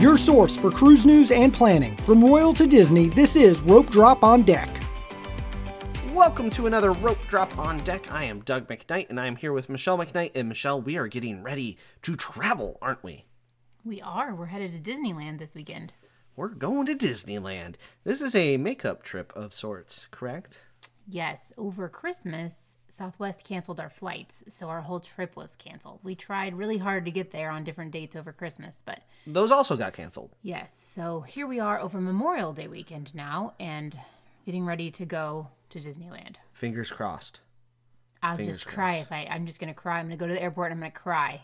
Your source for cruise news and planning. From Royal to Disney, this is Rope Drop on Deck. Welcome to another Rope Drop on Deck. I am Doug McKnight, and I am here with Michelle McKnight. And Michelle, we are getting ready to travel, aren't we? We are. We're headed to Disneyland this weekend. We're going to Disneyland. This is a makeup trip of sorts, correct? Yes, over Christmas, Southwest canceled our flights, so our whole trip was canceled. We tried really hard to get there on different dates over Christmas, but Those also got canceled. yes, so here we are over Memorial Day weekend now and getting ready to go to Disneyland. Fingers crossed. I'll Fingers just cry if I I'm just going to cry. I'm going to go to the airport and I'm going to cry.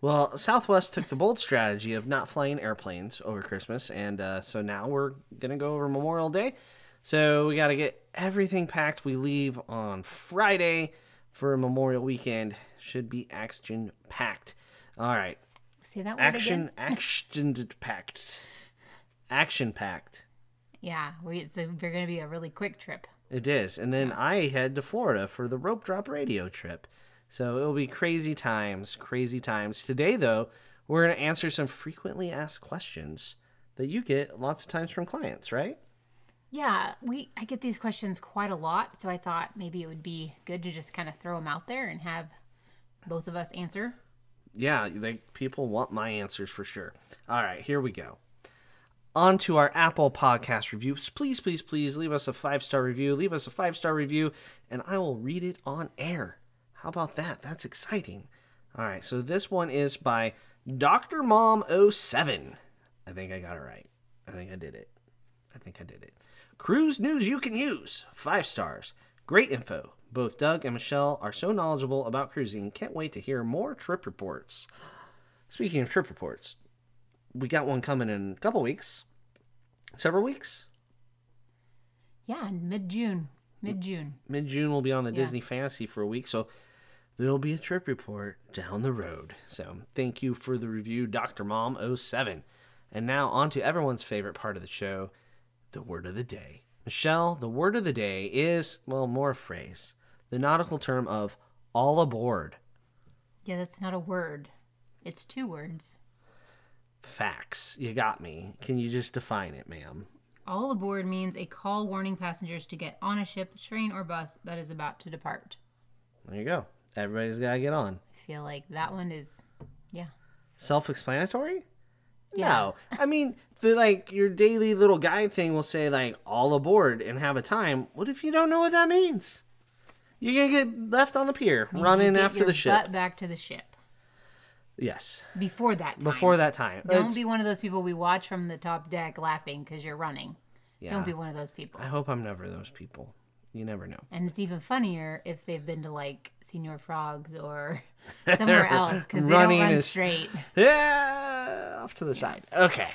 Well, Southwest took the bold strategy of not flying airplanes over Christmas, and uh, so now we're gonna go over Memorial Day. So we got to get everything packed. We leave on Friday for Memorial Weekend. Should be action packed. All right, Say that word action, again. action packed, action packed. Yeah, we it's a, we're going to be a really quick trip. It is. And then I head to Florida for the Rope Drop Radio trip. So it'll be crazy times, crazy times. Today, though, we're going to answer some frequently asked questions that you get lots of times from clients, right? Yeah, we I get these questions quite a lot, so I thought maybe it would be good to just kind of throw them out there and have both of us answer. Yeah, they, people want my answers for sure. All right, here we go. On to our Apple podcast reviews. Please, please, please leave us a five star review. Leave us a five star review, and I will read it on air. How about that? That's exciting. All right, so this one is by Dr. Mom 07. I think I got it right. I think I did it. I think I did it. Cruise news you can use. Five stars. Great info. Both Doug and Michelle are so knowledgeable about cruising. Can't wait to hear more trip reports. Speaking of trip reports, we got one coming in a couple weeks. Several weeks. Yeah, mid June. Mid June. Mid June, we'll be on the Disney Fantasy for a week. So there'll be a trip report down the road. So thank you for the review, Dr. Mom 07. And now on to everyone's favorite part of the show the word of the day. Michelle, the word of the day is, well, more a phrase, the nautical term of all aboard. Yeah, that's not a word. It's two words. Facts. You got me. Can you just define it, ma'am? All aboard means a call warning passengers to get on a ship, train, or bus that is about to depart. There you go. Everybody's got to get on. I feel like that one is, yeah. Self explanatory? Yeah. No. I mean, the like your daily little guide thing will say like all aboard and have a time. What if you don't know what that means? You're gonna get left on the pier Means running you get after your the ship. butt back to the ship Yes. before that. Time. Before that time. Don't It's- be one of those people we watch from the top deck laughing because you're running. yeah. Don't be one of those people. I hope I'm never those people. You never know. And it's even funnier if they've been to like Senior Frogs or somewhere else because they don't run is- straight. Yeah, off to the side. Okay.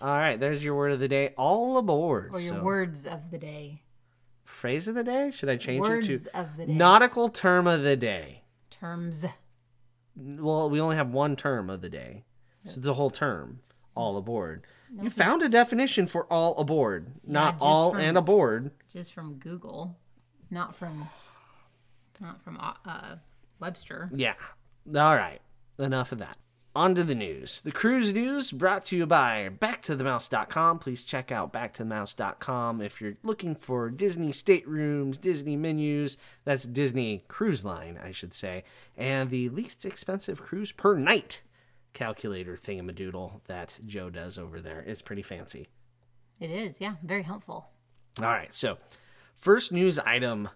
All right. There's your word of the day. All aboard. Or your So, words of the day. phrase of the day. Should I change Words it to of the day. nautical term of the day? Terms. Well, we only have one term of the day. So it's a whole term. All aboard. You found a definition for all aboard, not all from- and aboard. Just from Google, not from, not from uh, uh, Webster. Yeah. All right. Enough of that. On to the news. The cruise news brought to you by backtothemouse.com. Please check out backtothemouse.com if you're looking for Disney staterooms, Disney menus. That's Disney Cruise Line, I should say. And the least expensive cruise per night calculator thingamadoodle that Joe does over there. It's pretty fancy. It is, yeah, very helpful. All right, so first news item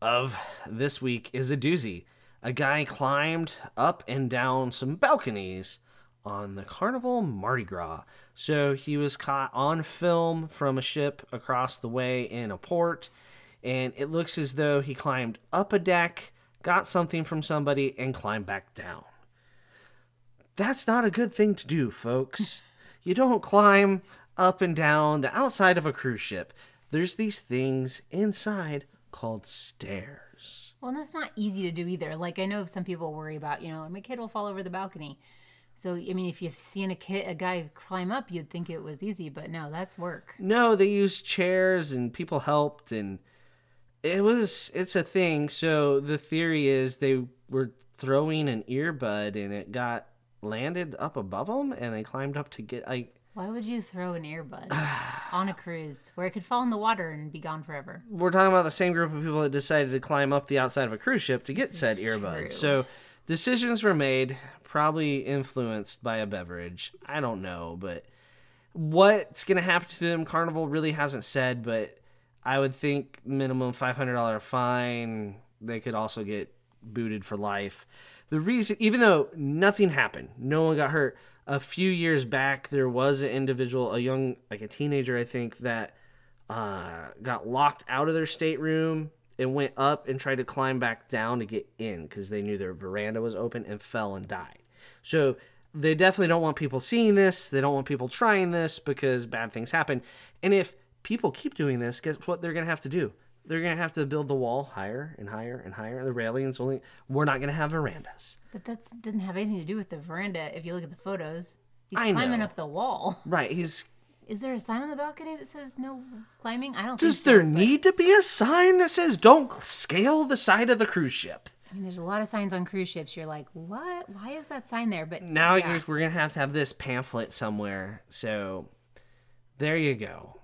of this week is a doozy. A guy climbed up and down some balconies on the Carnival Mardi Gras. So he was caught on film from a ship across the way in a port, and it looks as though he climbed up a deck, got something from somebody, and climbed back down. That's not a good thing to do, folks. you don't climb up and down the outside of a cruise ship. There's these things inside called stairs. Well, and that's not easy to do either. Like I know some people worry about, you know, my kid will fall over the balcony. So I mean, if you've seen a kid, a guy climb up, you'd think it was easy, but no, that's work. No, they used chairs and people helped and it was it's a thing. So the theory is they were throwing an earbud and it got landed up above them and they climbed up to get like Why would you throw an earbud on a cruise where it could fall in the water and be gone forever? we're talking about the same group of people that decided to climb up the outside of a cruise ship to get This said earbud. true. So decisions were made, probably influenced by a beverage. I don't know, but what's going to happen to them, Carnival really hasn't said, but I would think minimum $500 fine. They could also get booted for life. The reason, even though nothing happened, no one got hurt. A few years back, there was an individual, a young, like a teenager, I think, that uh, got locked out of their stateroom and went up and tried to climb back down to get in because they knew their veranda was open and fell and died. So they definitely don't want people seeing this. They don't want people trying this because bad things happen. And if people keep doing this, guess what they're going to have to do? They're going to have to build the wall higher and higher and higher. The railings only, we're not going to have verandas. But that doesn't have anything to do with the veranda. If you look at the photos, he's I climbing know. up the wall. Right. He's, Is there a sign on the balcony that says no climbing? I don't. does think so, there but- need to be a sign that says don't scale the side of the cruise ship? I mean, there's a lot of signs on cruise ships. You're like, what? Why is that sign there? But now yeah. we're gonna have to have this pamphlet somewhere. So there you go.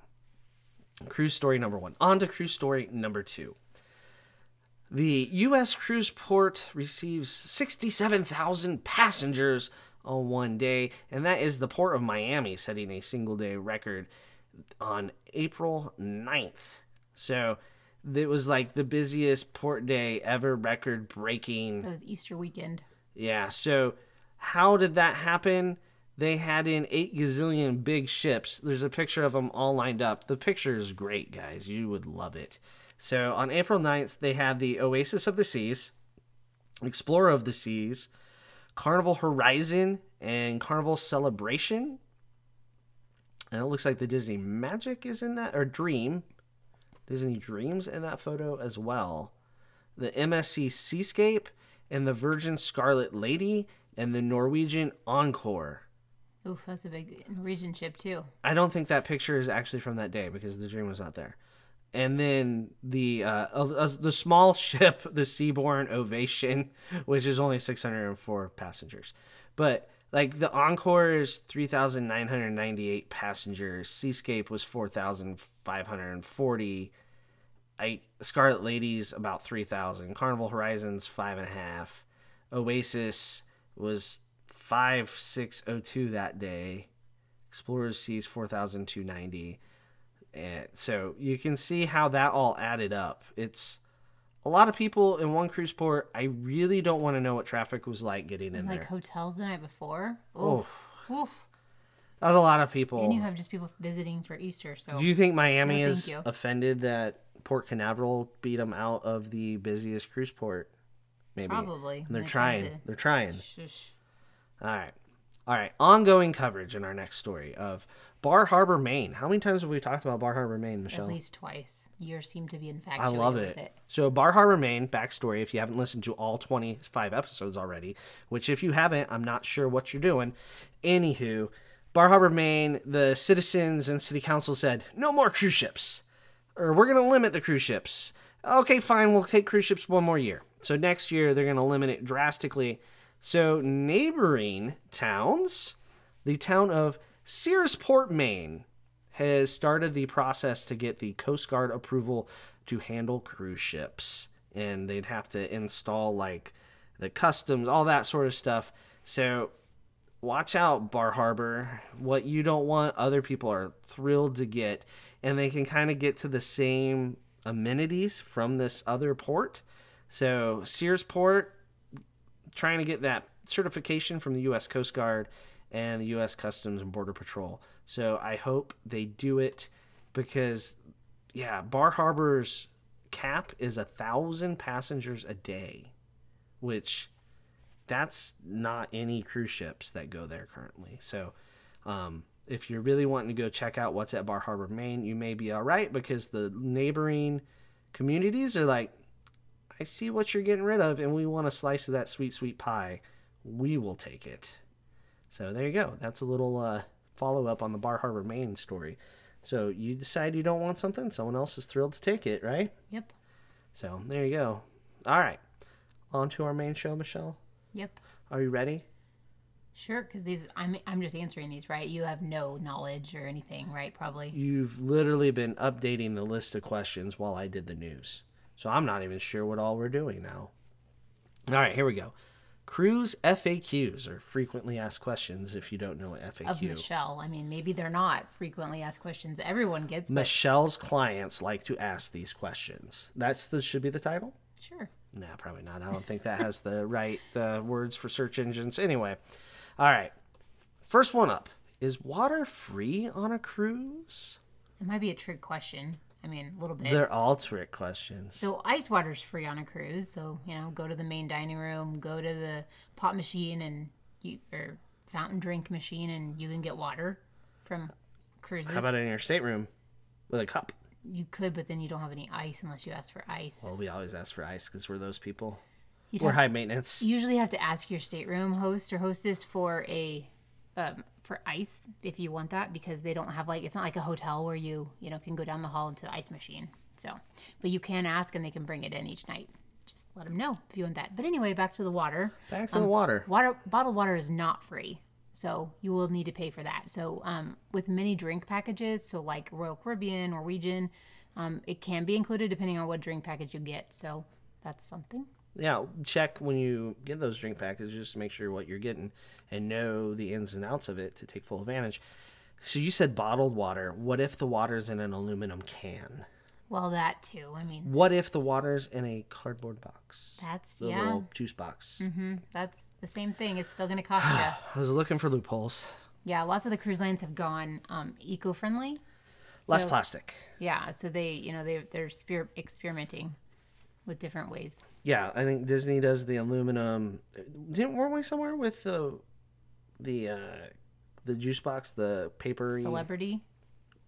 Cruise story number one. On to cruise story number two. The U.S. cruise port receives 67,000 passengers on one day, and that is the port of Miami setting a single day record on April 9th. So it was like the busiest port day ever, record breaking. That was Easter weekend. Yeah, so how did that happen? They had in eight gazillion big ships. There's a picture of them all lined up. The picture is great, guys. You would love it. So on April 9th, they had the Oasis of the Seas, Explorer of the Seas, Carnival Horizon, and Carnival Celebration. And it looks like the Disney Magic is in that, or Dream. Disney Dreams in that photo as well. The MSC Seascape and the Virgin Scarlet Lady and the Norwegian Encore. Oof, that's a big Norwegian ship too. I don't think that picture is actually from that day because the dream was not there. And then the uh, uh, the small ship, the Seabourn Ovation, which is only 604 passengers. But like the Encore is 3,998 passengers. Seascape was 4,540. I Scarlet Ladies about 3,000. Carnival Horizons five and a half. Oasis was 5602 that day. Explorers sees 4,290. And so you can see how that all added up. It's a lot of people in one cruise port. I really don't want to know what traffic was like getting in Like there. hotels the night before. Oh, Oof. Oof. that was a lot of people. And you have just people visiting for Easter. So Do you think Miami No, is you. offended that Port Canaveral beat them out of the busiest cruise port? Maybe. Probably. And they're They trying. They're trying. Shush. All right. All right. Ongoing coverage in our next story of Bar Harbor, Maine. How many times have we talked about Bar Harbor, Maine, Michelle? At least twice. You seem to be I infatuated love with it. it. So, Bar Harbor, Maine, backstory if you haven't listened to all 25 episodes already, which if you haven't, I'm not sure what you're doing. Anywho, Bar Harbor, Maine, the citizens and city council said, no more cruise ships, or we're going to limit the cruise ships. Okay, fine, we'll take cruise ships one more year. So, next year, they're going to limit it drastically. So, neighboring towns, the town of Searsport, Maine, has started the process to get the Coast Guard approval to handle cruise ships. And they'd have to install like the customs, all that sort of stuff. So watch out, Bar Harbor. What you don't want, other people are thrilled to get. And they can kind of get to the same amenities from this other port. So Searsport, trying to get that certification from the U.S. Coast Guard and the U.S. Customs and Border Patrol. So I hope they do it because, yeah, Bar Harbor's cap is a thousand passengers a day, which that's not any cruise ships that go there currently. So, um, if you're really wanting to go check out what's at Bar Harbor, Maine, you may be all right because the neighboring communities are like, I see what you're getting rid of, and we want a slice of that sweet, sweet pie. We will take it. So there you go. That's a little uh, follow up on the Bar Harbor, Maine story. So you decide you don't want something, someone else is thrilled to take it, right? Yep. So there you go. All right. On to our main show, Michelle. Yep. Are you ready? Sure, because these I'm I'm just answering these, right? You have no knowledge or anything, right? Probably. You've literally been updating the list of questions while I did the news. So I'm not even sure what all we're doing now. All right, here we go. Cruise FAQs or frequently asked questions if you don't know what FAQ. Of Michelle. I mean, maybe they're not frequently asked questions everyone gets, but Michelle's clients like to ask these questions. That's the should be the title? sure. Nah, probably not. I don't think that has the right uh, words for search engines. Anyway, all right. First one up is water free on a cruise? It might be a trick question. I mean, a little bit. They're all trick questions. So ice water's free on a cruise. So you know, go to the main dining room, go to the pot machine and you or fountain drink machine, and you can get water from cruises. How about in your stateroom with a cup? you could, but then you don't have any ice unless you ask for ice. Well, we always ask for ice because we're those people. You'd We're high maintenance. you usually have to ask your stateroom host or hostess for a um, for ice if you want that because they don't have like it's not like a hotel where you you know can go down the hall into the ice machine. So, but you can ask and they can bring it in each night. Just let them know if you want that. But anyway, back to the water. Back to the water. Water bottled water is not free, so you will need to pay for that. So um, with many drink packages, so like Royal Caribbean, Norwegian, um, it can be included depending on what drink package you get. So that's something. Yeah, check when you get those drink packages just to make sure what you're getting and know the ins and outs of it to take full advantage. So you said bottled water. What if the water's in an aluminum can? Well, that too. I mean, What if the water's in a cardboard box? that's The yeah. little juice box. That's the same thing. It's still going to cost you. I was looking for loopholes. Yeah, lots of the cruise lines have gone um, eco-friendly. Less So- plastic. Yeah, so they, you know, they they're spear- experimenting with different ways. Yeah, I think Disney does the aluminum. Didn't weren't we somewhere with the the uh, the juice box, the paper? Celebrity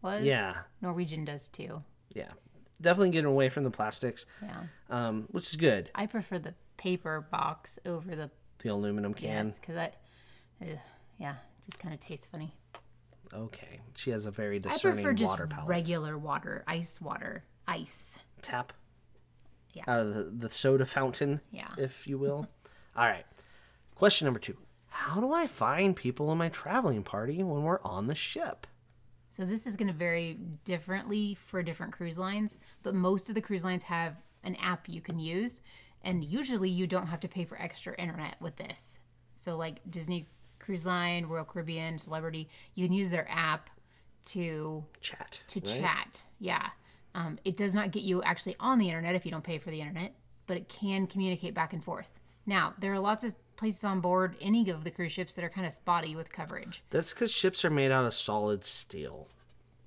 was Yeah, Norwegian does too. yeah. Definitely getting away from the plastics, Yeah, um, which is good. I prefer the paper box over the The aluminum can. yes because I, uh, yeah, just kind of tastes funny. Okay, she has a very I discerning prefer just water regular water, ice water, ice. Tap. Yeah. Out of the, the soda fountain, Yeah. if you will. All right. Question number two. How do I find people in my traveling party when we're on the ship? So this is going to vary differently for different cruise lines, but most of the cruise lines have an app you can use, and usually you don't have to pay for extra internet with this. So like Disney Cruise Line, Royal Caribbean, Celebrity, you can use their app to Chat. to right? chat. Yeah. Um, it does not get you actually on the internet if you don't pay for the internet, but it can communicate back and forth. Now, there are lots of places on board any of the cruise ships that are kind of spotty with coverage. That's because ships are made out of solid steel.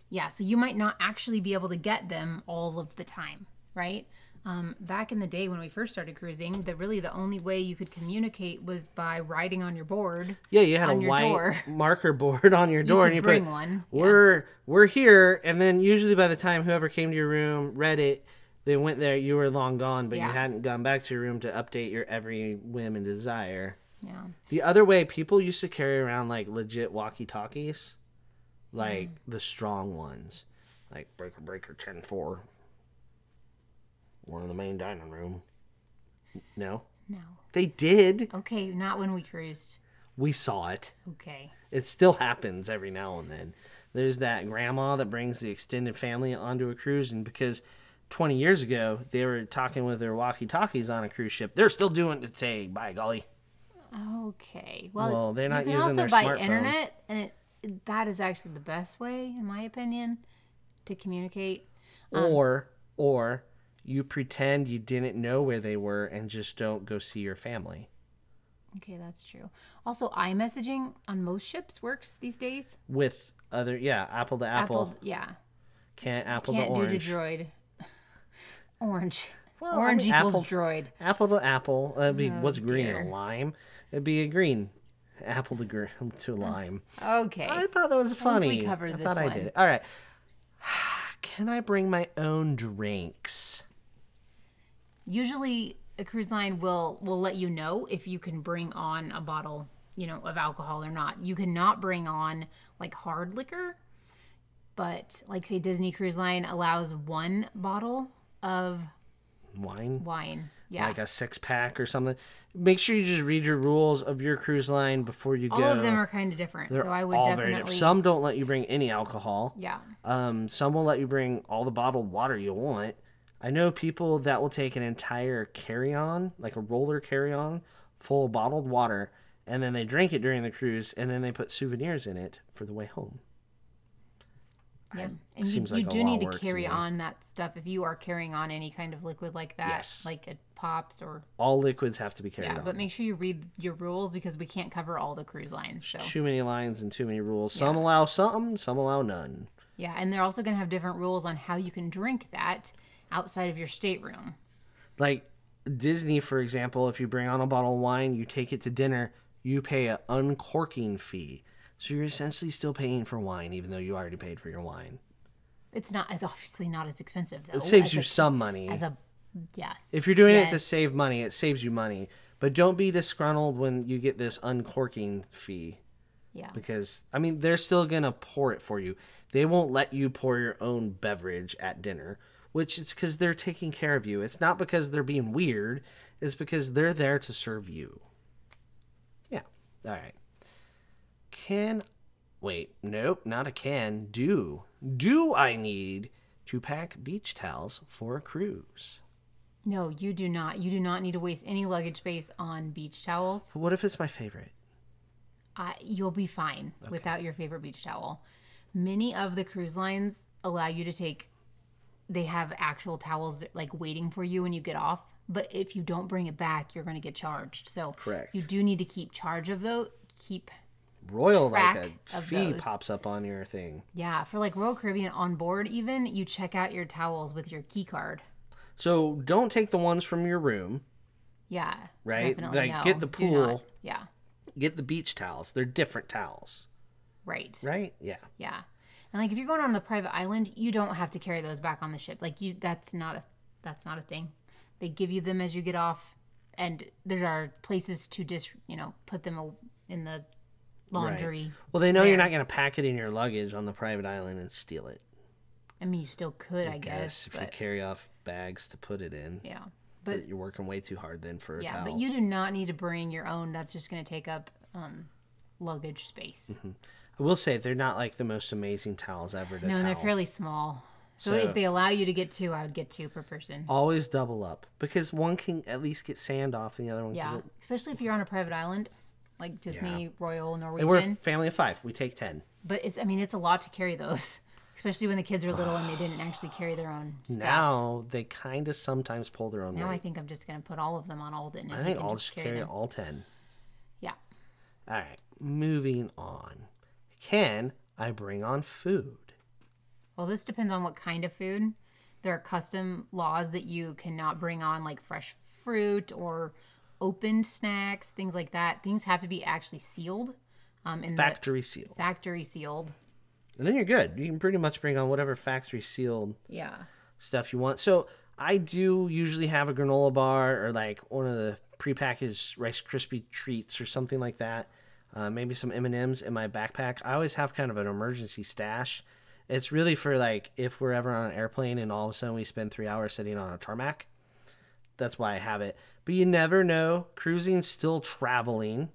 Yeah, so you might not actually be able to get them all of the time, right? Um, back in the day when we first started cruising, the really the only way you could communicate was by writing on your board. Yeah, you had a white door. marker board on your door, could and you bring put one, "We're we're here," and then usually by the time whoever came to your room read it, they went there. You were long gone, but you hadn't gone back to your room to update your every whim and desire. Yeah. The other way, people used to carry around like legit walkie talkies, like Mm. the strong ones, like breaker breaker ten four. One in the main dining room. No, No. they did. Okay, not when we cruised. We saw it. Okay. It still happens every now and then. There's that grandma that brings the extended family onto a cruise, and because 20 years ago they were talking with their walkie talkies on a cruise ship, they're still doing it today. By golly. Okay. Well, Well, they're not you can using also their buy smartphone. internet, and it, that is actually the best way, in my opinion, to communicate. Um, or or you pretend you didn't know where they were and just don't go see your family Okay, that's true. Also, iMessaging on most ships works these days. with other yeah apple to apple, yeah. can't apple Can't to do to droid. Orange. Well, I orange mean, equals apple- droid. apple to apple that'd be Oh, what's green dear. a lime it'd be a green apple to to lime Okay. i thought that was funny We covered i this thought i one. did all right can i bring my own drinks Usually, a cruise line will will let you know if you can bring on a bottle, you know, of alcohol or not. You cannot bring on like hard liquor, but like say Disney Cruise Line allows one bottle of wine wine. Yeah. like a six pack or something. Make sure you just read your rules of your cruise line before you All go. All of them are kind of different. They're so I would all very definitely. different. Some don't let you bring any alcohol. yeah. Um, some will let you bring all the bottled water you want. I know people that will take an entire carry on, like a roller carry on, full of bottled water, and then they drink it during the cruise, and then they put souvenirs in it for the way home. Yeah. It And you, you like a do need to work to carry on that stuff if you are carrying on any kind of liquid like that, Yes. like it pops or All liquids have to be carried yeah. on. But make sure you read your rules because we can't cover all the cruise lines. So Too many lines and too many rules. Some Yeah. allow some, some allow none. yeah, and they're also going to have different rules on how you can drink that outside of your stateroom. Like Disney, for example, if you bring on a bottle of wine, you take it to dinner, you pay an uncorking fee. So you're essentially still paying for wine, even though you already paid for your wine. It's not as obviously not as expensive though. It saves you a, some money. as a yes. If you're doing it to save money, it saves you money. But don't be disgruntled when you get this uncorking fee. yeah. Because, I mean, they're still going to pour it for you. They won't let you pour your own beverage at dinner, which is because they're taking care of you. It's not because they're being weird, it's because they're there to serve you. Yeah. All right. Can. Wait, nope, not a can. Do. Do I need to pack beach towels for a cruise? No, you do not. You do not need to waste any luggage space on beach towels. What if it's my favorite? I, you'll be fine without your favorite beach towel. Many of the cruise lines allow you to take, they have actual towels like waiting for you when you get off. But if you don't bring it back, you're going to get charged. So Correct. you do need to keep charge of those. Keep, Royal, like a fee those. pops up on your thing. yeah, for like Royal Caribbean on board, even you check out your towels with your key card. So don't take the ones from your room. Yeah. Right? Like, no, get the pool. Yeah. Get the beach towels. They're different towels, Right. right? Yeah. Yeah. And like if you're going on the private island, you don't have to carry those back on the ship. Like you that's not a that's not a thing. They give you them as you get off and there are places to just, you know, put them in the laundry. Well, they know you're not going to pack it in your luggage on the private island and steal it. I mean, you still could, I, guess guess, if you carry off bags to put it in, yeah. but But you're working way too hard then for a yeah, towel. but you do not need to bring your own. That's just going to take up um luggage space. Mm-hmm. I will say they're not like the most amazing towels ever to No, and they're fairly small. So, So- if they allow you to get two, I would get two per person. Always double up because one can at least get sand off and the other one Yeah, can especially if you're on a private island like Disney Royal And Norwegian. we're a family of five. We take ten. But it's I mean it's a lot to carry those, especially when the kids are little and they didn't actually carry their own stuff. Now they kind of sometimes pull their own Now I think I'm just gonna put all of them on Alden. And I think I'll just just carry carry all ten. Yeah. All right, moving on. Can I bring on food? Well, this depends on what kind of food. There are custom laws that you cannot bring on like fresh fruit or opened snacks, things like that. Things have to be actually sealed. Um, in Factory seal. the factory sealed. And then you're good. You can pretty much bring on whatever factory sealed Yeah. stuff you want. So I do usually have a granola bar or like one of the prepackaged Rice Krispie treats or something like that. Uh, maybe some M and M's in my backpack. I always have kind of an emergency stash. It's really for like if we're ever on an airplane and all of a sudden we spend three hours sitting on a tarmac. That's why I have it. But you never know. Cruising's still traveling.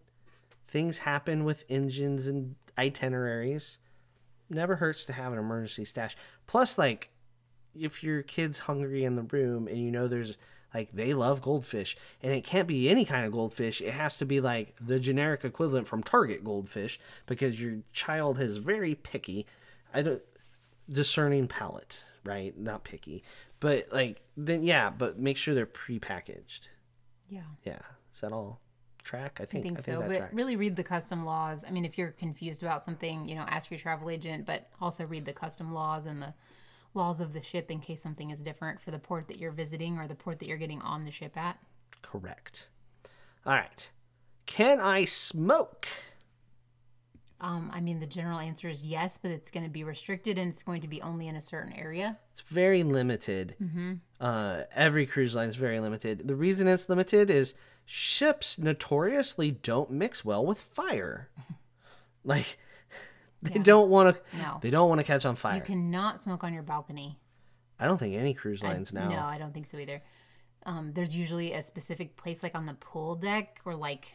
Things happen with engines and itineraries. Never hurts to have an emergency stash. Plus, like, if your kid's hungry in the room and you know there's like they love goldfish and it can't be any kind of goldfish. It has to be like the generic equivalent from target goldfish because your child has very picky. I don't discerning palate right? Not picky. But like then yeah but make sure they're pre-packaged. Yeah. yeah. Is that all track? I I think think, i think, so, but tracks. really read the custom laws. I mean, if you're confused about something, you know, ask your travel agent, but also read the custom laws and the laws of the ship in case something is different for the port that you're visiting or the port that you're getting on the ship at. correct all right can i smoke Um, I mean, the general answer is yes, but it's going to be restricted and it's going to be only in a certain area. It's very limited. Uh, every cruise line is very limited. The reason it's limited is ships notoriously don't mix well with fire. like they don't want to. No. They don't want to catch on fire. You cannot smoke on your balcony. I don't think any cruise lines now. No, I don't think so either. Um, there's usually a specific place like on the pool deck or like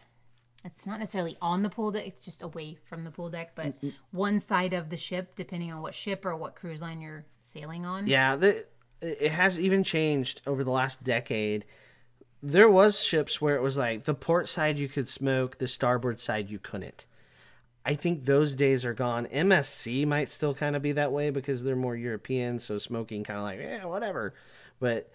it's not necessarily on the pool deck, it's just away from the pool deck, but one side of the ship, depending on what ship or what cruise line you're sailing on. Yeah, the, it has even changed over the last decade. There was ships where it was like the port side you could smoke, the starboard side you couldn't. I think those days are gone. MSC might still kind of be that way because they're more European, so smoking kind of like, yeah, whatever. But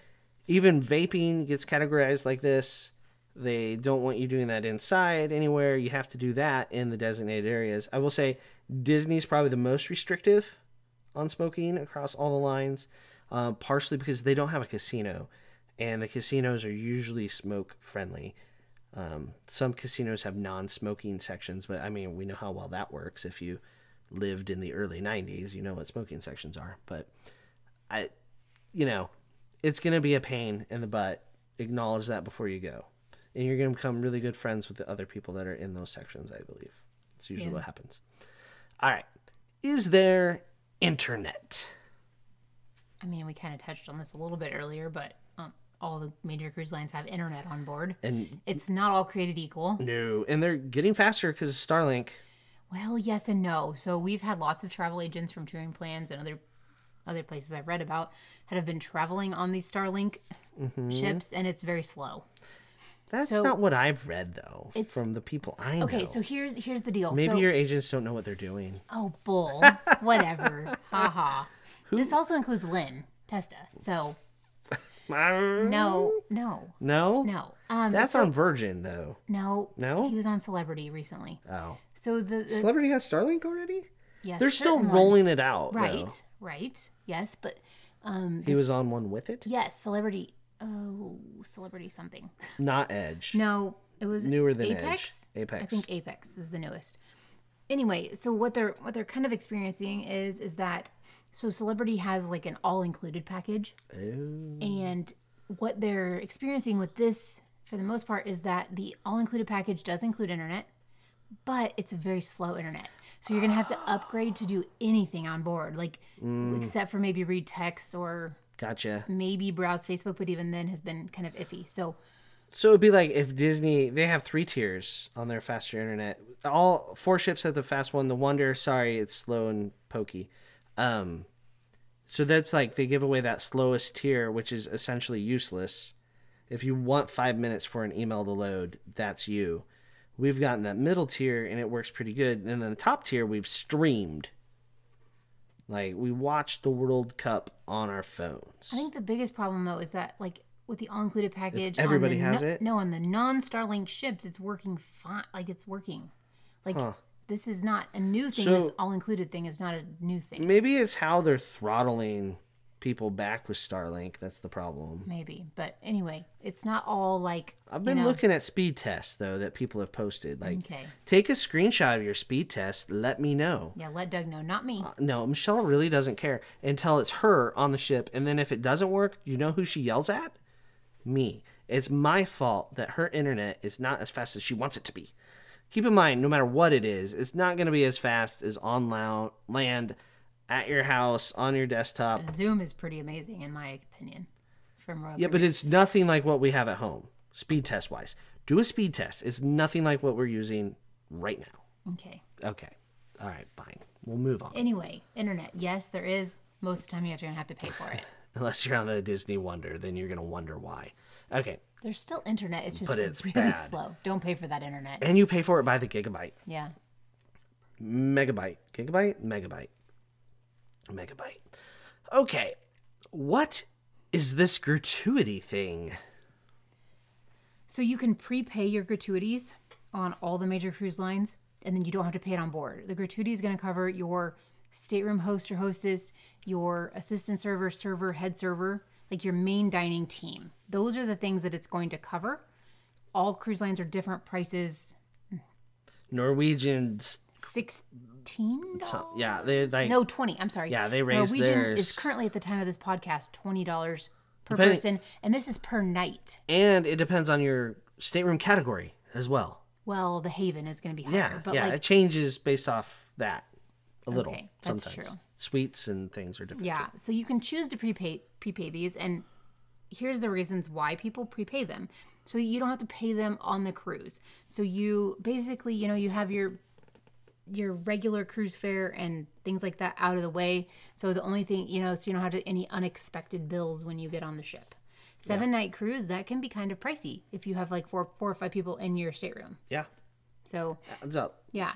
even vaping gets categorized like this. They don't want you doing that inside anywhere. You have to do that in the designated areas. I will say Disney's probably the most restrictive on smoking across all the lines, uh, partially because they don't have a casino, and the casinos are usually smoke friendly. Um, some casinos have non-smoking sections, but I mean, we know how well that works. If you lived in the early '90s, you know what smoking sections are. But I, you know, it's gonna be a pain in the butt. Acknowledge that before you go, and you're gonna become really good friends with the other people that are in those sections. I believe it's usually Yeah. what happens. All right, is there internet? I mean, we kind of touched on this a little bit earlier, but all the major cruise lines have internet on board. And It's not all created equal. no, and they're getting faster because Starlink. Well, yes and no. So we've had lots of travel agents from Touring Plans and other other places I've read about that have been traveling on these Starlink Mm-hmm. ships, and it's very slow. That's So- not what I've read though It's- from the people I know. Okay, so here's here's the deal. maybe so, your agents don't know what they're doing. oh bull, whatever, Ha haha. This also includes Len Testa. So no, no, no, no. Um, That's so- on Virgin though. no, No? He was on Celebrity recently. Oh, So the, the Celebrity has Starlink already. yes, They're still certain ones. rolling it out. though. Right, right. Yes, but um, He was on one with it. yes, Celebrity. Oh, Celebrity something. Not Edge. No, it was Newer than Apex. Edge. Apex. I think Apex is the newest. Anyway, so what they're what they're kind of experiencing is is that so Celebrity has like an all included package, Oh. and what they're experiencing with this for the most part is that the all included package does include internet, but it's a very slow internet. So you're gonna have to upgrade to do anything on board, like Mm. except for maybe read text or Gotcha. maybe browse Facebook, but even then has been kind of iffy. So So it'd be like if Disney they have three tiers on their faster internet. All four ships have the fast one. The Wonder, sorry, it's slow and pokey. Um, so that's like they give away that slowest tier, which is essentially useless. If you want five minutes for an email to load, that's you. We've gotten that middle tier and it works pretty good. And then the top tier we've streamed. Like we watched the World Cup on our phones. I think the biggest problem though is that like with the all included package, everybody on the has no, it? No, on the non Starlink ships, it's working fine. Like it's working. Like this is not a new thing. this all included thing is not a new thing. Maybe it's how they're throttling people back with Starlink. That's the problem. Maybe, but anyway, it's not all like I've you been know, looking at speed tests though that people have posted. Like, Okay. take a screenshot of your speed test. Let me know. Yeah, let Doug know, not me. Uh, No, Michelle really doesn't care until it's her on the ship, and then if it doesn't work, you know who she yells at? Me. It's my fault that her internet is not as fast as she wants it to be. Keep in mind, no matter what it is, it's not going to be as fast as on land, at your house, on your desktop, Zoom is pretty amazing in my opinion. From Royal Yeah, but it's nothing like what we have at home, speed test wise. Do a speed test. It's nothing like what we're using right now. okay. Okay. All right, fine. We'll move on. Anyway, internet. Yes, there is. Most of the time, you have to have to pay for it. Unless you're on the Disney Wonder, then you're going to wonder why. Okay. There's still internet. It's just But it's really bad. slow. Don't pay for that internet. And you pay for it by the gigabyte. Yeah. Megabyte. Gigabyte? Megabyte. Megabyte. Okay. What is this gratuity thing? So you can prepay your gratuities on all the major cruise lines, and then you don't have to pay it on board. The gratuity is going to cover your stateroom host or hostess, your assistant server, server, head server, like your main dining team. Those are the things that it's going to cover. All cruise lines are different prices. Norwegian's. Sixteen. So, uh, yeah, they like. No, twenty. I'm sorry. Yeah, they raised Norwegian theirs. is currently at the time of this podcast twenty dollars per Depending- person, and this is per night. And it depends on your stateroom category as well. Well, the Haven is going to be higher, Yeah, but yeah, like it changes based off that a little. Okay, that's sometimes true. suites and things are different. Yeah, so you can choose to prepay prepay these, and here's the reasons why people prepay them. So you don't have to pay them on the cruise. So you basically, you know, you have your your regular cruise fare and things like that out of the way. So the only thing, you know, so you don't have to, any unexpected bills when you get on the ship. Seven night cruise that can be kind of pricey if you have like four four or five people in your stateroom. Yeah. So Adds up. yeah.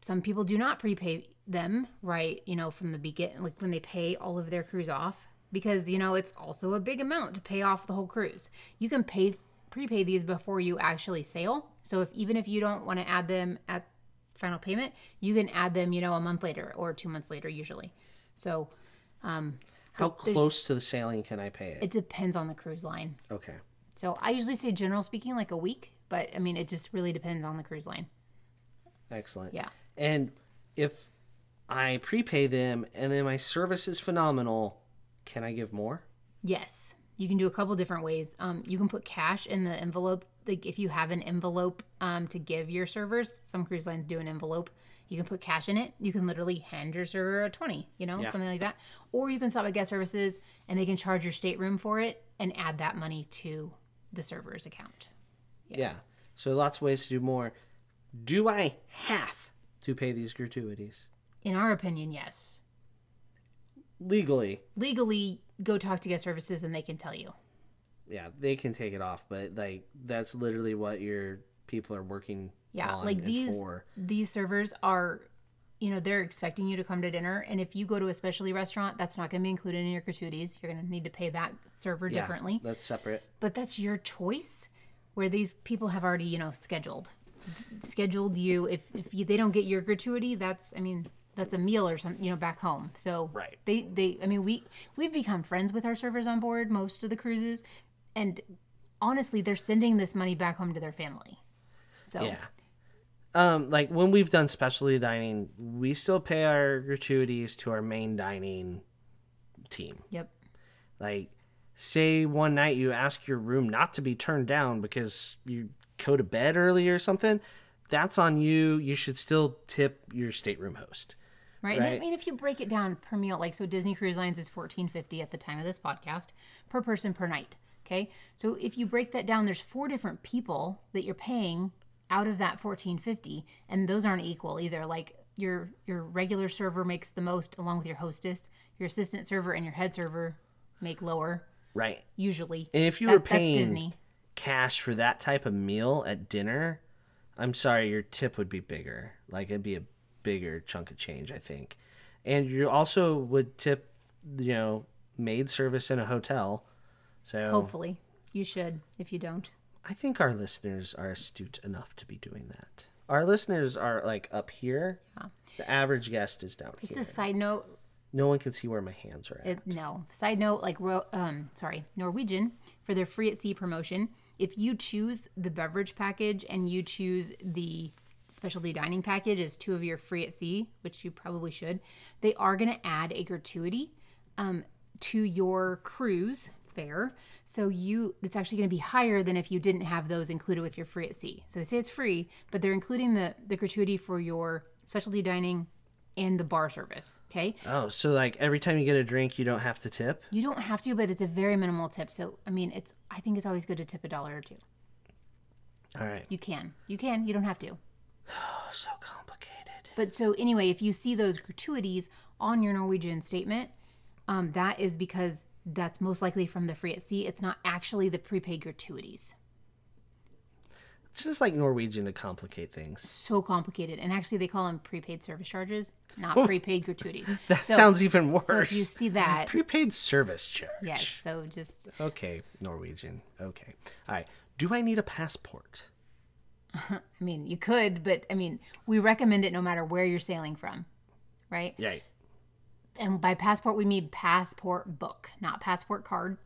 Some people do not prepay them, right? You know, from the begin, like when they pay all of their cruise off, because, you know, it's also a big amount to pay off the whole cruise. You can pay, prepay these before you actually sail. So if, even if you don't want to add them at final payment, you can add them, you know, a month later or two months later, usually. So um, How close to the sailing can I pay it? it depends on the cruise line. okay. So I usually say, general speaking, like a week, but I mean, it just really depends on the cruise line. Excellent. Yeah. And if I prepay them and then my service is phenomenal, can I give more? Yes, you can do a couple different ways. Um, you can put cash in the envelope. Like if you have an envelope um, to give your servers, some cruise lines do an envelope. You can put cash in it. You can literally hand your server a twenty, you know, Yeah. something like that. Or you can stop at guest services and they can charge your stateroom for it and add that money to the server's account. Yeah. So lots of ways to do more. Do I have to pay these gratuities? In our opinion, yes. Legally, Legally, go talk to guest services and they can tell you. yeah, they can take it off, but like that's literally what your people are working Yeah, like these for. these servers are, you know, they're expecting you to come to dinner, and if you go to a specialty restaurant, that's not going to be included in your gratuities. You're going to need to pay that server Yeah, differently, That's separate. but that's your choice. Where these people have already, you know, scheduled scheduled you. If if you, they don't get your gratuity, that's I mean that's a meal or something, you know, back home. So Right. they they I mean we we've become friends with our servers on board most of the cruises, and honestly, they're sending this money back home to their family. So Yeah. Um, like when we've done specialty dining, we still pay our gratuities to our main dining team. yep. Like, say one night you ask your room not to be turned down because you go to bed early or something, that's on you. You should still tip your stateroom host. Right. And I mean, if you break it down per meal, like so, Disney Cruise Lines is fourteen fifty at the time of this podcast per person per night. Okay, so if you break that down, there's four different people that you're paying out of that fourteen fifty, and those aren't equal either. Like your your regular server makes the most, along with your hostess. Your assistant server and your head server make lower Right. usually. And if you That- were paying Disney. cash for that type of meal at dinner, I'm sorry, your tip would be bigger. Like it'd be a bigger chunk of change, I think. And you also would tip, you know, maid service in a hotel. So Hopefully, you should. If you don't, I think our listeners are astute enough to be doing that. Our listeners are like up here. Yeah. The average guest is down just here. a side note. No one can see where my hands are at. It, no. Side note, like ro- um, sorry, Norwegian for their free at sea promotion. If you choose the beverage package and you choose the specialty dining package is two of your free at sea, which you probably should, they are going to add a gratuity um, to your cruise fare. So you, it's actually going to be higher than if you didn't have those included with your free at sea. So they say it's free, but they're including the the gratuity for your specialty dining and the bar service. Okay. oh, so like every time you get a drink, you don't have to tip? You don't have to, but it's a very minimal tip. So, I mean, it's I think it's always good to tip a dollar or two. All right. You can. You can. You don't have to. Oh, so complicated. But so anyway, if you see those gratuities on your Norwegian statement, um, that is because that's most likely from the free at sea. It's not actually the prepaid gratuities. It's just like Norwegian to complicate things. So complicated, and actually they call them prepaid service charges, not prepaid gratuities. That So- sounds even worse. So if you see that, Prepaid service charge. yes. So just Okay, Norwegian. Okay. All right. Do I need a passport? I mean, you could, but I mean, we recommend it no matter where you're sailing from, right? Yeah. and by passport we mean passport book, not passport card.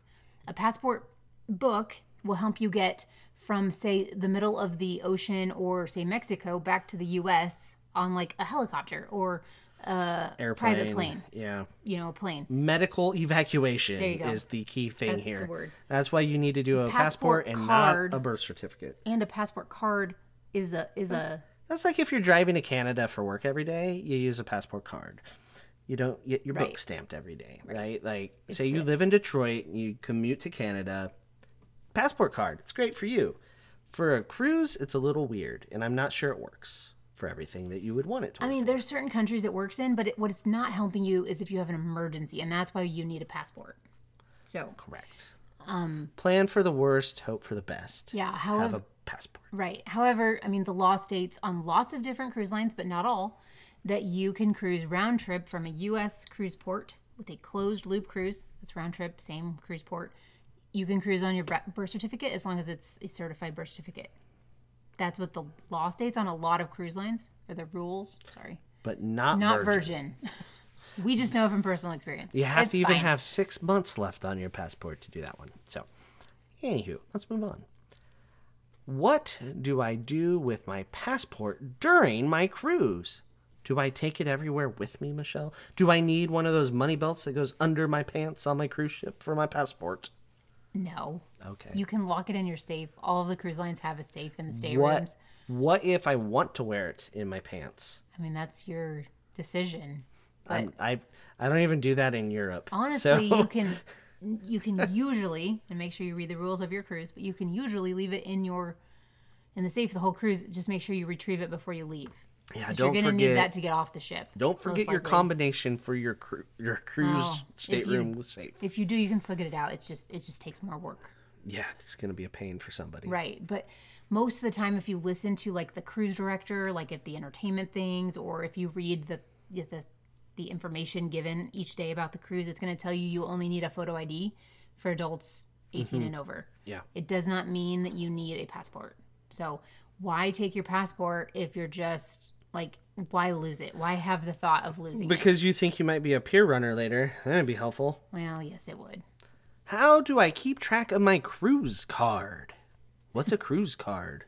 A passport book will help you get from say the middle of the ocean or say Mexico back to the US on like a helicopter or Uh, a Airplane. private plane, Yeah. you know, a plane. Medical evacuation There you go. is the key thing That's the here. word. That's why you need to do a passport, Passport and not a birth certificate. And a passport card is a is a That's like if you're driving to Canada for work every day, you use a passport card. you don't get your book stamped every day, right? Like, say you live in Detroit, and you commute to Canada, passport card, it's great for you. For a cruise, it's a little weird, and I'm not sure it works for everything that you would want it to. I mean, there's certain countries it works in, but it, what it's not helping you is if you have an emergency, and that's why you need a passport. So, Correct. Um, Plan for the worst, hope for the best. yeah, Have a passport. right. However, I mean, the law states on lots of different cruise lines, but not all, that you can cruise round trip from a U.S. cruise port with a closed loop cruise. That's round trip, same cruise port. You can cruise on your birth certificate as long as it's a certified birth certificate. That's what the law states on a lot of cruise lines, or the rules. Sorry. But not, not virgin. virgin. we just know from personal experience. You have It's to even fine. have six months left on your passport to do that one. So, anywho, let's move on. What do I do with my passport during my cruise? Do I take it everywhere with me, Michelle? Do I need one of those money belts that goes under my pants on my cruise ship for my passport? No, Okay. you can lock it in your safe. All of the cruise lines have a safe in the staterooms. what what if I want to wear it in my pants? I mean, that's your decision. But I'm, I I don't even do that in Europe. honestly, so, you can you can usually and make sure you read the rules of your cruise, but you can usually leave it in your in the safe the whole cruise. Just make sure you retrieve it before you leave. yeah, don't You're gonna forget need that to get off the ship. Don't forget your combination for your cru- your cruise Oh, stateroom safe. If you do, you can still get it out. It's just it just takes more work. Yeah, it's gonna be a pain for somebody. Right. But most of the time, if you listen to like the cruise director, like at the entertainment things, or if you read the the the information given each day about the cruise, it's going to tell you you only need a photo ID for adults 18 mm-hmm. and over. Yeah. It does not mean that you need a passport. So why take your passport if you're just like why lose it? Why have the thought of losing it? Because you think you might be a pier runner later. That'd be helpful. Well, yes, it would. How do I keep track of my cruise card? What's a cruise card?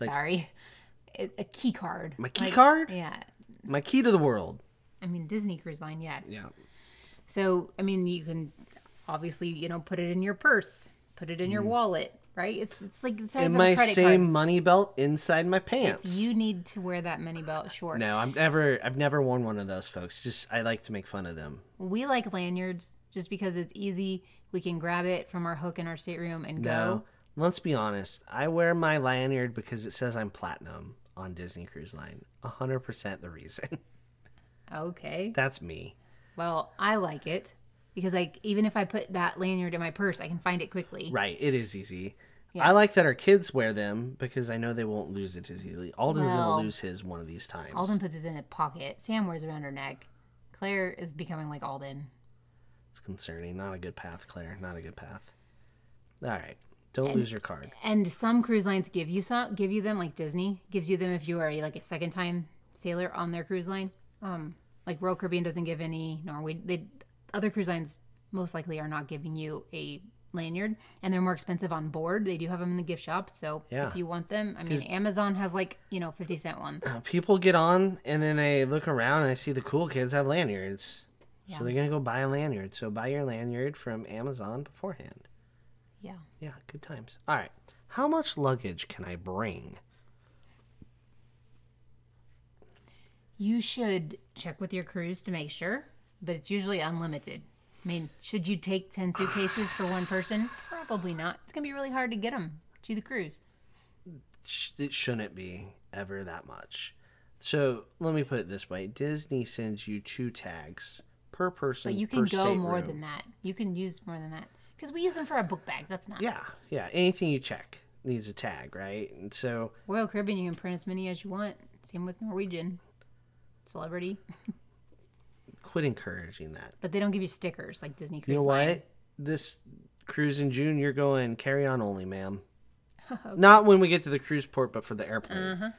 Like- Sorry. A, a key card. My key Like, card? Yeah. My key to the world. I mean, Disney Cruise Line, yes. Yeah. So, I mean, you can obviously, you know, put it in your purse, put it in your mm. wallet, right? It's it's like the size In my same card. money belt inside my pants. You need to wear that money belt short. No, I'm never I've never worn one of those folks. Just I like to make fun of them. We like lanyards just because it's easy. We can grab it from our hook in our stateroom and No. go. Let's be honest. I wear my lanyard because it says I'm platinum on Disney Cruise Line. 100% the reason. Okay. That's me. Well, I like it because like even if I put that lanyard in my purse, I can find it quickly. Right. It is easy. Yeah. I like that our kids wear them because I know they won't lose it as easily. Alden's Well, to lose his one of these times. Alden puts his in a pocket. Sam wears it around her neck. Claire is becoming like Alden. It's concerning. Not a good path, Claire. Not a good path. All right. Don't lose your card. And some cruise lines give you some, give you them, like Disney gives you them if you are a, like a second time sailor on their cruise line. Um, like Royal Caribbean doesn't give any. Norway, they other cruise lines most likely are not giving you a lanyard, and they're more expensive on board. They do have them in the gift shops, so Yeah. if you want them, I mean, Amazon has like you know fifty cent ones. People get on and then they look around and they see the cool kids have lanyards. Yeah. So they're going to go buy a lanyard. So buy your lanyard from Amazon beforehand. Yeah. Yeah, good times. All right. How much luggage can I bring? You should check with your cruise to make sure, but it's usually unlimited. I mean, should you take 10 suitcases for one person? Probably not. It's going to be really hard to get them to the cruise. it shouldn't be ever that much. So let me put it this way: Disney sends you two tags per person. But you can go more stateroom. than that. You can use more than that. Because we use them for our book bags. That's not. Yeah, yeah. Anything you check needs a tag, right? And so Royal Caribbean, you can print as many as you want. Same with Norwegian. Celebrity. quit encouraging that. But they don't give you stickers like Disney Cruise You know Line. what? This cruise in June, you're going carry on only, ma'am. Not when we get to the cruise port, but for the airport. Uh-huh.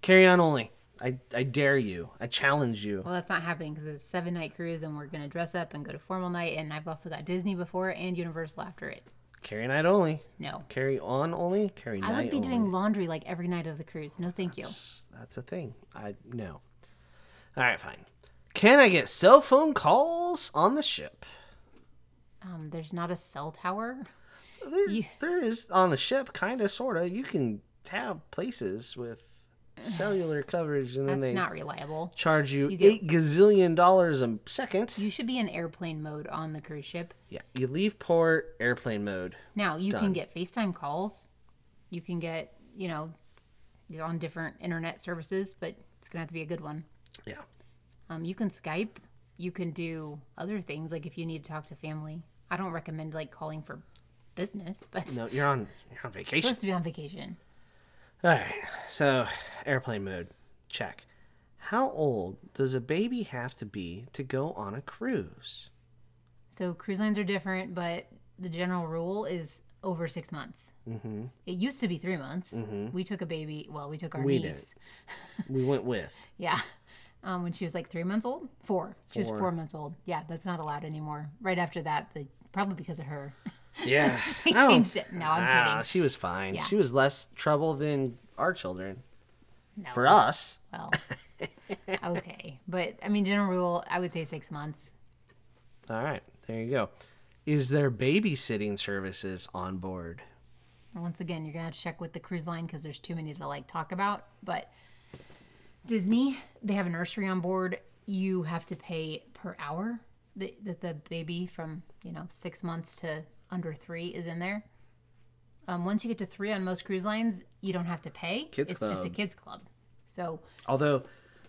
Carry on only. I, I dare you. I challenge you. Well, that's not happening because it's a seven night cruise and we're going to dress up and go to formal night. And I've also got Disney before and Universal after it. Carry night only. No. Carry on only. Carry night I would be only. doing laundry like every night of the cruise. No, thank you. That's a thing. I no. All right, fine. Can I get cell phone calls on the ship? Um, there's not a cell tower. There, You- there is on the ship, kind of, sort of. You can have places with cellular coverage, and then That's they not reliable. charge you, You get- eight gazillion dollars a second. You should be in airplane mode on the cruise ship. yeah, you leave port, airplane mode. Now you can get FaceTime calls. You can get, you know, you're on different internet services, but it's gonna have to be a good one. Yeah. Um, you can Skype. You can do other things like if you need to talk to family. I don't recommend like calling for business, but No, you're on you're on vacation. supposed to be on vacation. All right. So, airplane mode. Check. How old does a baby have to be to go on a cruise? So cruise lines are different, but the general rule is over six months. Mm-hmm. It used to be three months. We took a baby. Well, we took our We niece. We went with. Yeah. Um, when she was like three months old, four. She was Four. four months old. Yeah, that's not allowed anymore. Right after that, the probably because of her, Yeah. I changed it. No, I'm Ah, kidding. she was fine. Yeah. She was less trouble than our children. No. For us. Well, okay, but I mean, general rule, I would say six months. All right. There you go. Is there babysitting services on board? Once again, you're gonna have to check with the cruise line because there's too many to like talk about. But Disney, they have a nursery on board. You have to pay per hour that, that the baby from you know six months to under three is in there. Um, once you get to three on most cruise lines, you don't have to pay. Kids it's just a kids club. So Although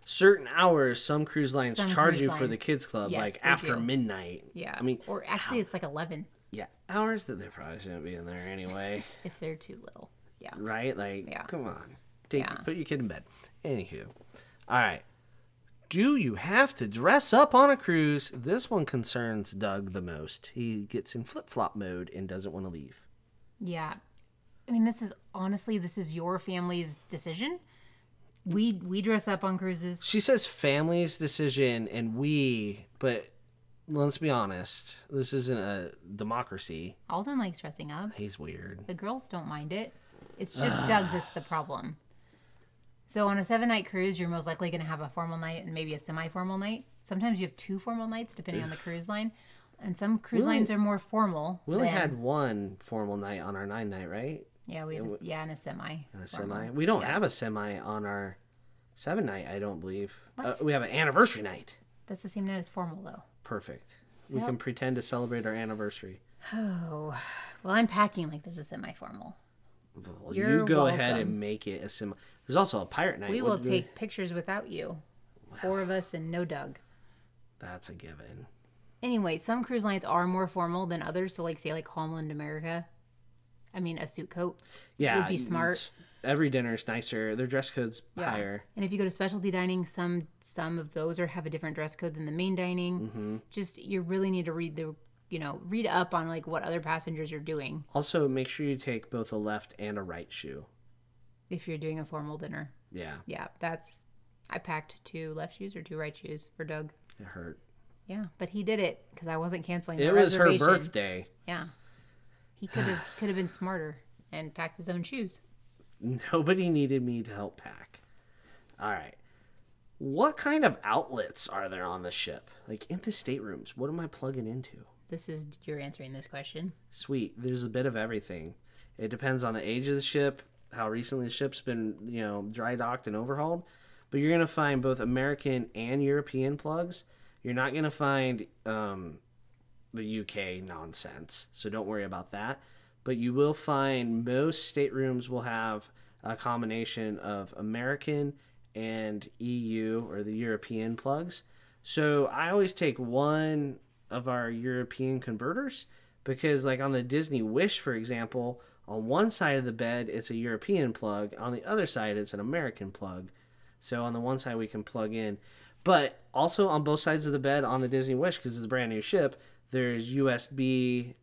certain hours, some cruise lines Some charge cruise you for the kids club, Yes, like after do. midnight. yeah, I mean, or actually, it's like eleven yeah, hours that they probably shouldn't be in there anyway, if they're too little. Yeah. right? Like, Yeah. come on, take Yeah. put your kid in bed. Anywho, all right. Do you have to dress up on a cruise? This one concerns Doug the most. He gets in flip flop mode and doesn't want to leave. Yeah. I mean, this is honestly, this is your family's decision. We we dress up on cruises. She says family's decision and we, but let's be honest, this isn't a democracy. Alden likes dressing up. He's weird. The girls don't mind it. It's just Doug that's the problem. So on a seven night cruise, you're most likely going to have a formal night and maybe a semi formal night. Sometimes you have two formal nights depending on the cruise line. And some cruise lines are more formal. We only than- had one formal night on our nine night, right? yeah, we had a, yeah, and a semi. A semi. We don't have a semi on our seven night, I don't believe. Uh, we have an anniversary night. That's the same night as formal though. Perfect. We can pretend to celebrate our anniversary. Oh, well, I'm packing like there's a semi formal. Well, you go ahead and make it a semi. There's also a pirate night. We will do take pictures without you. Four of us and no Doug. That's a given. Anyway, some cruise lines are more formal than others. So, like, say, like Holland America. I mean, a suit coat. Yeah, would be smart. Every dinner is nicer. Their dress code's Yeah. higher. And if you go to specialty dining, some some of those are have a different dress code than the main dining. Mm-hmm. Just you really need to read the you know read up on like what other passengers are doing Also, make sure you take both a left and a right shoe. If you're doing a formal dinner. Yeah, Yeah, that's. I packed two left shoes or two right shoes for Doug. it hurt. Yeah, but he did it because I wasn't canceling. The It was her birthday. Yeah. He could have could have been smarter and packed his own shoes. Nobody needed me to help pack. All right. What kind of outlets are there on the ship? Like in the staterooms, what am I plugging into? This is you're answering this question. Sweet. There's a bit of everything. It depends on the age of the ship, how recently the ship's been, you know, dry docked and overhauled. But you're gonna find both American and European plugs. You're not gonna find um, the UK nonsense, so don't worry about that. But you will find most staterooms will have a combination of American and EU or the European plugs. So I always take one of our European converters because, like on the Disney Wish, for example, on one side of the bed it's a European plug, on the other side it's an American plug. So on the one side we can plug in, but also on both sides of the bed on the Disney Wish because it's a brand new ship. There's USB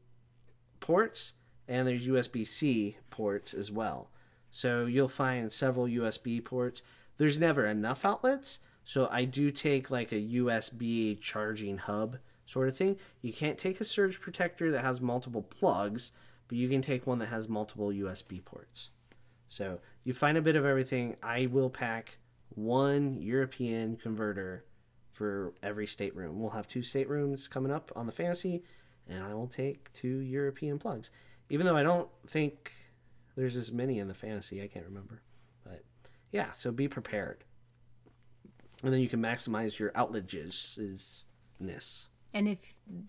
ports and there's USB C ports as well. So you'll find several USB ports. There's never enough outlets, so I do take like a USB charging hub sort of thing. You can't take a surge protector that has multiple plugs, but you can take one that has multiple USB ports. So you find a bit of everything. I will pack one European converter for every stateroom. We'll have two staterooms coming up on the fantasy, and I will take two European plugs. Even though I don't think there's as many in the fantasy, I can't remember. But Yeah, so be prepared. And then you can maximize your outages ness. And if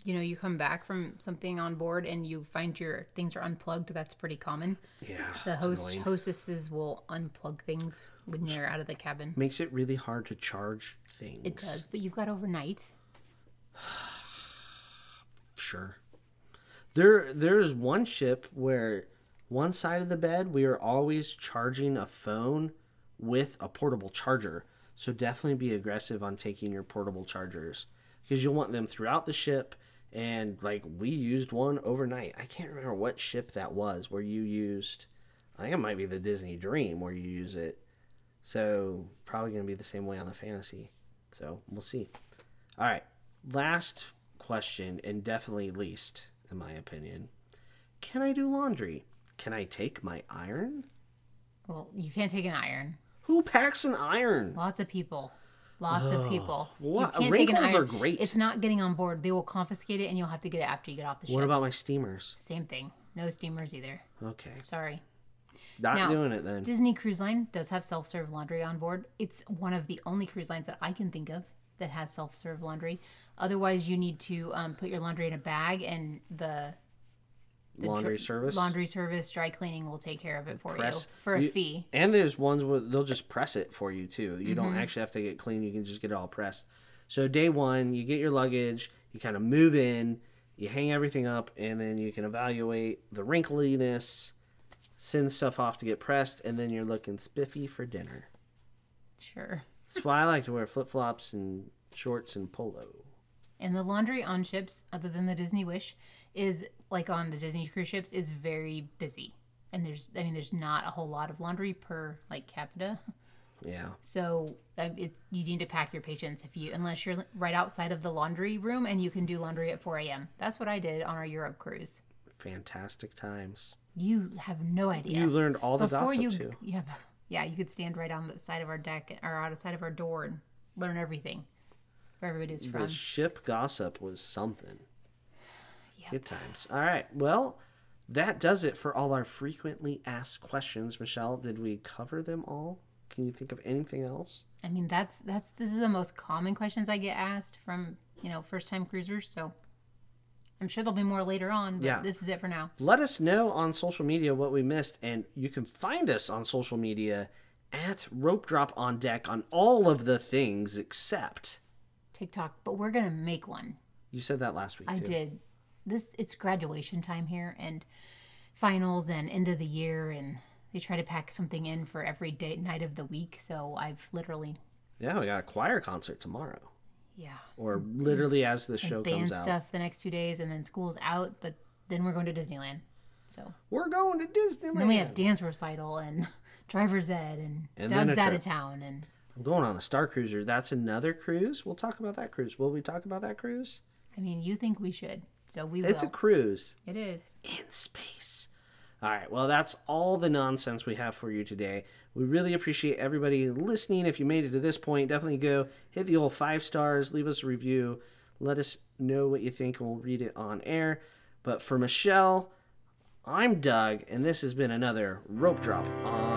you know you come back from something on board and you find your things are unplugged, that's pretty common. Yeah. The host annoying. hostesses will unplug things when you're out of the cabin. makes it really hard to charge things. It does, but you've got overnight. Sure. There there's one ship where one side of the bed we are always charging a phone with a portable charger. So definitely be aggressive on taking your portable chargers because you'll want them throughout the ship and like we used one overnight. I can't remember what ship that was where you used I think it might be the Disney Dream where you use it. So probably going to be the same way on the fantasy. So we'll see. All right. Last question, and definitely least, in my opinion. Can I do laundry? Can I take my iron? Well, you can't take an iron. Who packs an iron? Lots of people. Lots of people. What? You can't take an Wrinkles iron. are great. It's not getting on board. They will confiscate it and you'll have to get it after you get off the ship. What about my steamers? Same thing. No steamers either. Okay. Sorry. Not Now, doing it then. Disney Cruise Line does have self serve laundry on board. It's one of the only cruise lines that I can think of that has self serve laundry. Otherwise, you need to um, put your laundry in a bag and the Laundry dr- service? laundry service, dry cleaning will take care of it for Press- you for a you- fee. And there's ones where they'll just press it for you too. You Mm-hmm. don't actually have to get clean. You can just get it all pressed. So day one, you get your luggage, you kind of move in, you hang everything up, and then you can evaluate the wrinkliness, send stuff off to get pressed, and then you're looking spiffy for dinner. Sure. That's why I like to wear flip flops and shorts and polo. And the laundry on ships, other than the Disney Wish, is like on the Disney cruise ships, is very busy. And there's, I mean, there's not a whole lot of laundry per like capita. Yeah. So um, it, you need to pack your patience if you, unless you're right outside of the laundry room and you can do laundry at 4 a.m. That's what I did on our Europe cruise. Fantastic times. You have no idea. You learned all the Before gossip you, too. yeah, yeah, you could stand right on the side of our deck or out the side of our door and learn everything where everybody's from. The ship gossip was something. Yep. Good times. All right. Well, that does it for all our frequently asked questions. Michelle, did we cover them all? Can you think of anything else? I mean, that's that's this is the most common questions I get asked from you know first time cruisers. So I'm sure there'll be more later on. But Yeah. this is it for now. Let us know on social media what we missed, and you can find us on social media at Rope Drop on Deck on all of the things except. TikTok, but we're gonna make one. You said that last week. I too. did. This it's graduation time here and finals and end of the year and they try to pack something in for every day night of the week. So I've literally Yeah, we got a choir concert tomorrow, yeah or literally as the show band comes out. stuff the next two days and then school's out, but then we're going to Disneyland. So We're going to Disneyland. then we have dance recital and driver's ed and, And Doug's out of town and I'm going on the Star Cruiser. That's another cruise. We'll talk about that cruise. Will we talk about that cruise? I mean you think we should. So we It's a cruise it is. in space. All right. Well, that's all the nonsense we have for you today. We really appreciate everybody listening. If you made it to this point, definitely go hit the old five stars, leave us a review, let us know what you think, and we'll read it on air. But for Michelle, I'm Doug, and this has been another rope drop on